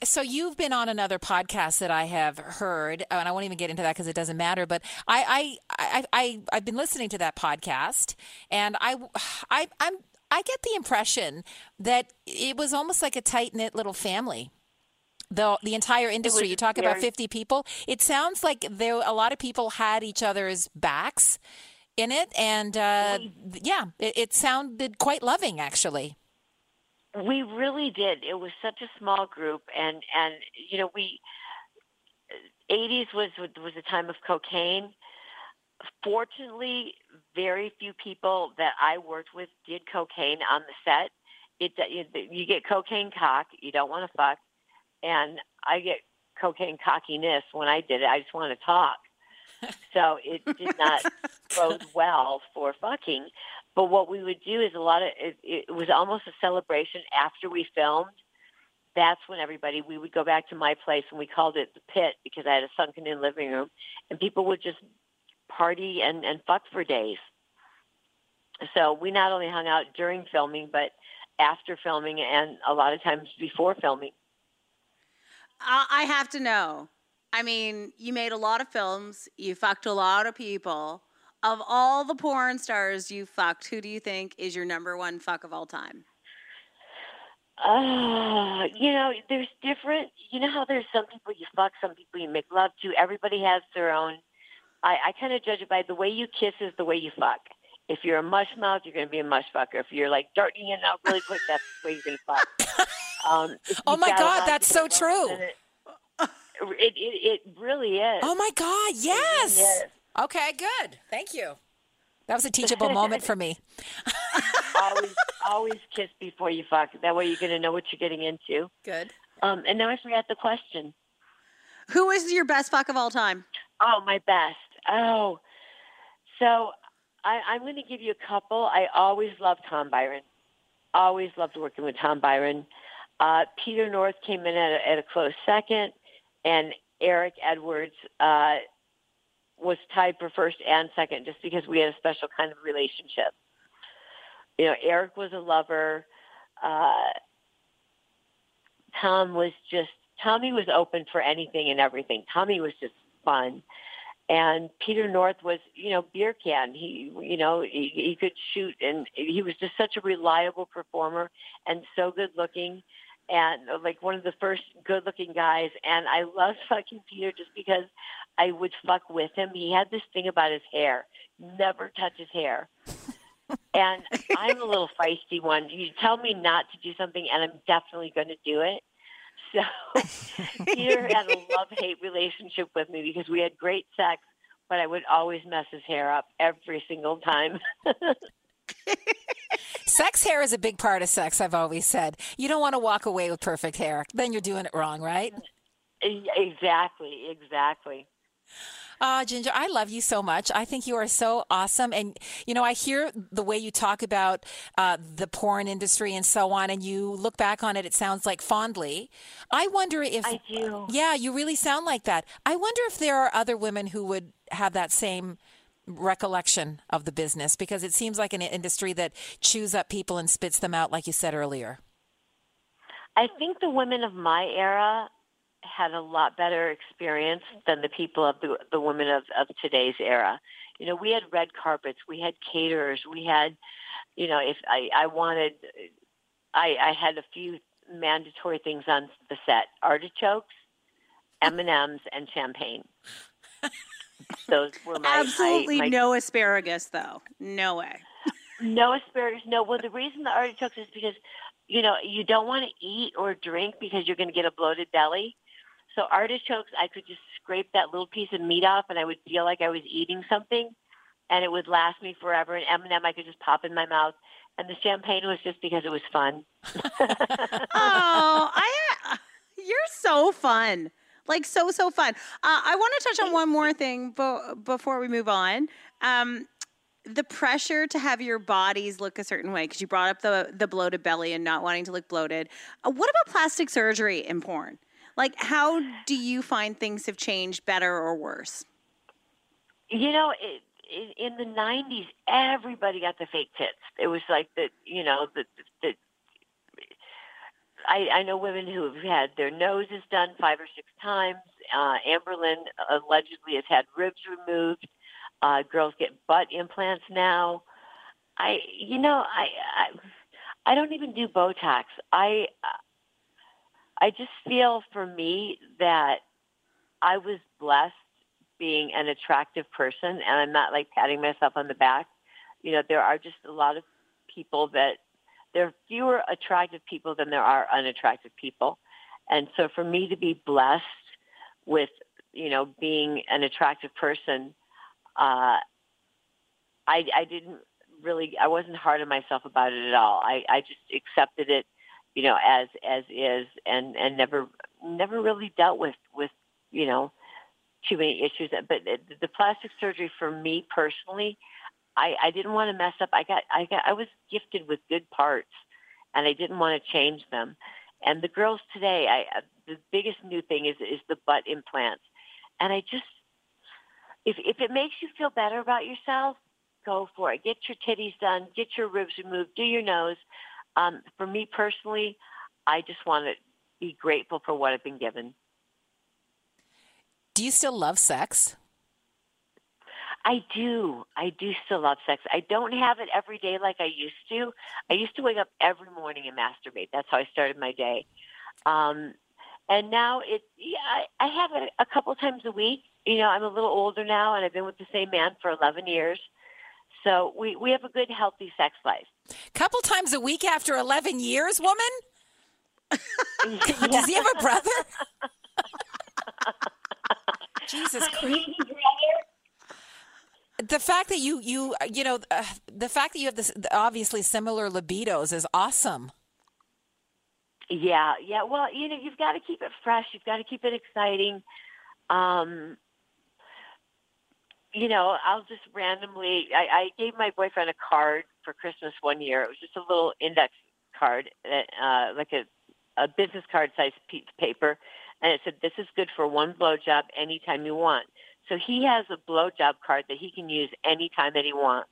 So you've been on another podcast that I have heard, uh, and I won't even get into that because it doesn't matter. But I, I, I, I, I've been listening to that podcast, and I, I, I'm, I get the impression that it was almost like a tight knit little family. The the entire industry. was You talk about fifty people. It sounds like there a lot of people had each other's backs in it, and uh, yeah, it, it sounded quite loving, actually. We really did. It was such a small group, and and you know we. 80s was was a time of cocaine. Fortunately, very few people that I worked with did cocaine on the set. It you, you get cocaine cock, you don't want to fuck, and I get cocaine cockiness when I did it. I just want to talk. So it did not bode well for fucking. But what we would do is a lot of it, it was almost a celebration after we filmed. That's when everybody we would go back to my place and we called it the pit because I had a sunken in living room, and people would just party and and fuck for days. So we not only hung out during filming, but after filming and a lot of times before filming. I I have to know. I mean, you made a lot of films. You fucked a lot of people. of all the porn stars you fucked, who do you think is your number one fuck of all time? Uh, you know, there's different. You know how there's some people you fuck, some people you make love to. Everybody has their own. I, I kind of judge it by the way you kiss is the way you fuck. If you're a mush mouth, you're going to be a much fucker. If you're like darting in and out really quick, that's the way you're going to fuck. Um, Oh my got a lot God, that's so true. It, it, it, it really is. Oh my God, yes. Yes. Okay, good. Thank you. That was a teachable moment for me. always, always kiss before you fuck. That way you're going to know what you're getting into. Good. Um, and now I forgot the question. Who is your best fuck of all time? Oh, my best. Oh, so I, I'm going to give you a couple. I always loved Tom Byron. Always loved working with Tom Byron. Uh, Peter North came in at a, at a close second, and Eric Edwards uh, was tied for first and second just because we had a special kind of relationship. You know, Eric was a lover. Uh, Tom was just Tommy was open for anything and everything. Tommy was just fun. And Peter North was, you know, beer can. He, you know, he, he could shoot, and he was just such a reliable performer and so good looking, and uh, like one of the first good looking guys. And I loved fucking Peter just because I would fuck with him. He had this thing about his hair, never touch his hair. and I'm a little feisty one. You tell me not to do something, and I'm definitely going to do it. So Peter had a love hate relationship with me because we had great sex, but I would always mess his hair up every single time. Sex hair is a big part of sex, I've always said. You don't want to walk away with perfect hair. Then you're doing it wrong, right? Exactly, exactly. Uh, Ginger, I love you so much. I think you are so awesome. And, you know, I hear the way you talk about uh, the porn industry and so on, and you look back on it, it sounds like fondly. I wonder if. I do. Yeah, you really sound like that. I wonder if there are other women who would have that same recollection of the business because it seems like an industry that chews up people and spits them out, like you said earlier. I think the women of my era had a lot better experience than the people of the, the women of, of today's era. You know, we had red carpets, we had caterers, we had, you know, if I, I wanted, I, I had a few mandatory things on the set: artichokes, M and M's, and champagne. Those were my Absolutely my, my, no asparagus, though. No way. no asparagus. No. Well, the reason the artichokes is because you know you don't want to eat or drink because you're going to get a bloated belly. So artichokes, I could just scrape that little piece of meat off, and I would feel like I was eating something, and it would last me forever. And M&M, I could just pop in my mouth, and the champagne was just because it was fun. oh, I you're so fun. Like so so fun. Uh, I want to touch on one more thing bo- before we move on. Um, the pressure to have your bodies look a certain way because you brought up the the bloated belly and not wanting to look bloated. Uh, what about plastic surgery in porn? Like, how do you find things have changed better or worse? You know, it, in the '90s, everybody got the fake tits. It was like the, you know, the, the I, I know women who have had their noses done five or six times. Uh, allegedly has had ribs removed. Uh, girls get butt implants now. I, you know, I, I, I don't even do Botox. I, I just feel for me that I was blessed being an attractive person, and I'm not like patting myself on the back. You know, there are just a lot of people that there are fewer attractive people than there are unattractive people. And so for me to be blessed with, you know, being an attractive person, uh, I, I didn't really, I wasn't hard on myself about it at all. I, I just accepted it, you know, as, as is and, and never, never really dealt with, with, you know, too many issues. But the plastic surgery for me personally, I, I didn't want to mess up. I got, I got, I was gifted with good parts, and I didn't want to change them. And the girls today, I, uh, the biggest new thing is is the butt implants, and I just, if if it makes you feel better about yourself, go for it. Get your titties done, get your ribs removed, do your nose. Um, for me personally, I just want to be grateful for what I've been given. Do you still love sex? I do. I do still love sex. I don't have it every day like I used to. I used to wake up every morning and masturbate. That's how I started my day. Um, and now it, yeah, I, I have it a couple times a week. You know, I'm a little older now, and I've been with the same man for 11 years. So we we have a good, healthy sex life. Couple times a week after 11 years, woman? Does he have a brother? Jesus Christ. The fact that you you you know uh, the fact that you have this obviously similar libidos is awesome. Yeah, yeah. Well, you know, you've got to keep it fresh. You've got to keep it exciting. Um, you know, I'll just randomly. I, I gave my boyfriend a card for Christmas one year. It was just a little index card, uh, like a a business card size piece of paper, and it said, "This is good for one blowjob anytime you want." So he has a blowjob card that he can use anytime that he wants.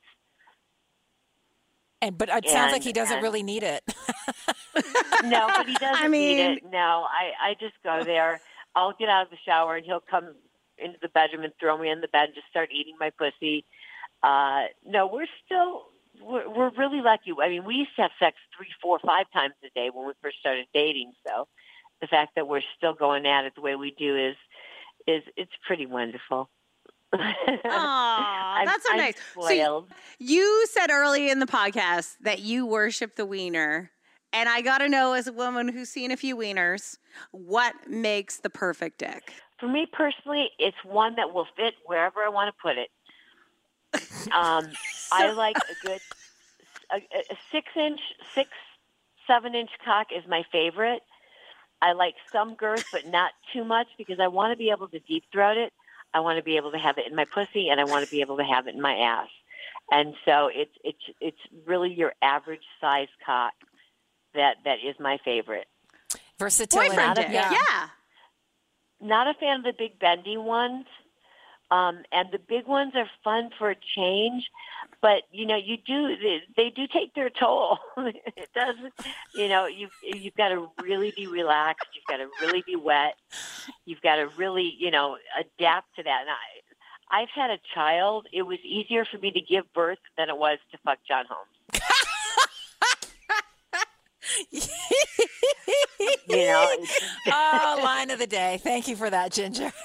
And but it sounds like he doesn't and, really need it. no, but he doesn't I mean, need it. No, I I just go there. I'll get out of the shower and he'll come into the bedroom and throw me in the bed and just start eating my pussy. Uh, no, we're still we're, we're really lucky. I mean, we used to have sex three, four, five times a day when we first started dating. So the fact that we're still going at it the way we do is is it's pretty wonderful. Aw, that's so I'm nice. Spoiled. So you said early in the podcast that you worship the wiener. And I got to know, as a woman who's seen a few wieners, what makes the perfect dick? For me personally, it's one that will fit wherever I want to put it. Um, I like a good a, a six inch, six, seven inch cock is my favorite. I like some girth, but not too much because I want to be able to deep throat it. I want to be able to have it in my pussy, and I want to be able to have it in my ass. And so it's it's it's really your average size cock that that is my favorite. Versatility, not a, yeah. yeah. Not a fan of the big bendy ones. Um, and the big ones are fun for a change, but you know you do they, they do take their toll. it does, you know you you've got to really be relaxed. You've got to really be wet. You've got to really you know adapt to that. And I, I've had a child. It was easier for me to give birth than it was to fuck John Holmes. you know. oh, line of the day. Thank you for that, Ginger.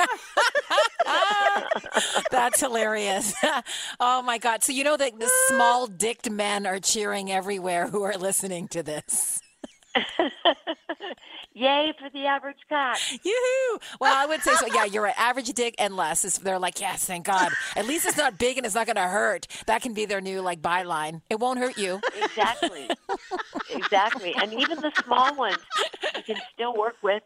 That's hilarious. oh my God. So you know that the small dicked men are cheering everywhere who are listening to this. Yay for the average cock. Yoo-hoo. Well, I would say so. Yeah, you're right. Average dick and less. Is, they're like, yes, thank God. At least it's not big and it's not going to hurt. That can be their new like byline. It won't hurt you. Exactly. exactly. And even the small ones you can still work with.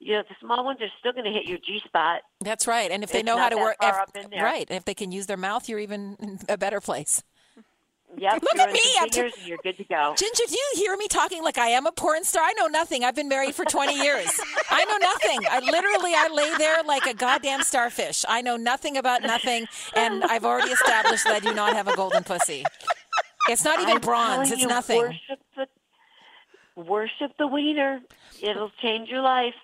You know, the small ones are still going to hit your G spot. That's right. And if they it's know how to work, if, right, if they can use their mouth, you're even in a better place. Yep. Look at me. I'm t- you're good to go. Ginger, do you hear me talking like I am a porn star? I know nothing. I've been married for 20 years. I know nothing. I literally, I lay there like a goddamn starfish. I know nothing about nothing, and I've already established that I do not have a golden pussy. It's not even I'm bronze. It's you, nothing. Worship the, worship the wiener. It'll change your life.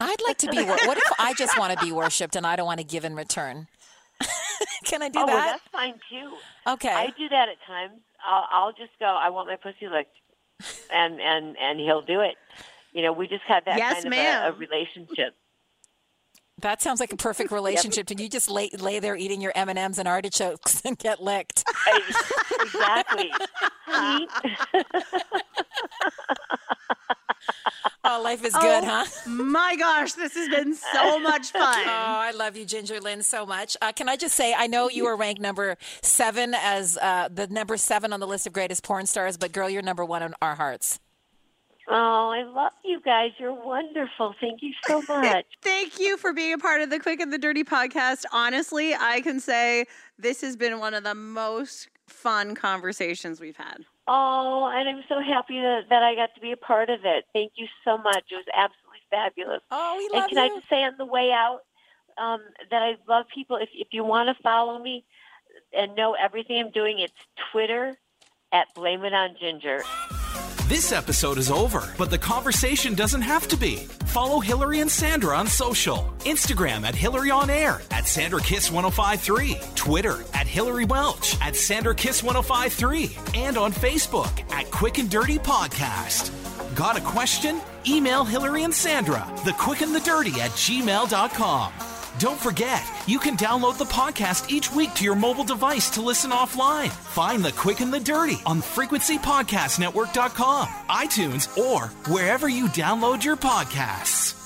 I'd like to be. What if I just want to be worshipped and I don't want to give in return? Can I do oh, that? Well, that's fine too. Okay. I do that at times. I'll, I'll just go. I want my pussy licked, and and and he'll do it. You know, we just had that yes, kind ma'am. of a, a relationship. That sounds like a perfect relationship. Did you just lay lay there eating your M and M's and artichokes and get licked? exactly. Oh, life is good, oh, huh? My gosh, this has been so much fun. Oh, I love you, Ginger Lynn, so much. Uh, can I just say, I know you were ranked number seven as uh, the number seven on the list of greatest porn stars, but girl, you're number one in our hearts. Oh, I love you guys. You're wonderful. Thank you so much. Thank you for being a part of the Quick and the Dirty podcast. Honestly, I can say this has been one of the most fun conversations we've had. Oh, and I'm so happy that, that I got to be a part of it. Thank you so much. It was absolutely fabulous. Oh, we love and can you. I just say on the way out um, that I love people. If if you want to follow me and know everything I'm doing, it's Twitter at Blame It on Ginger. This episode is over, but the conversation doesn't have to be. Follow Hilary and Sandra on social Instagram at Hilary on Air, at Sandra Kiss 1053, Twitter at Hilary Welch, at Sandra Kiss 1053, and on Facebook at Quick and Dirty Podcast. Got a question? Email Hilary and Sandra, the quick and the dirty at gmail.com. Don't forget, you can download the podcast each week to your mobile device to listen offline. Find the quick and the dirty on frequencypodcastnetwork.com, iTunes, or wherever you download your podcasts.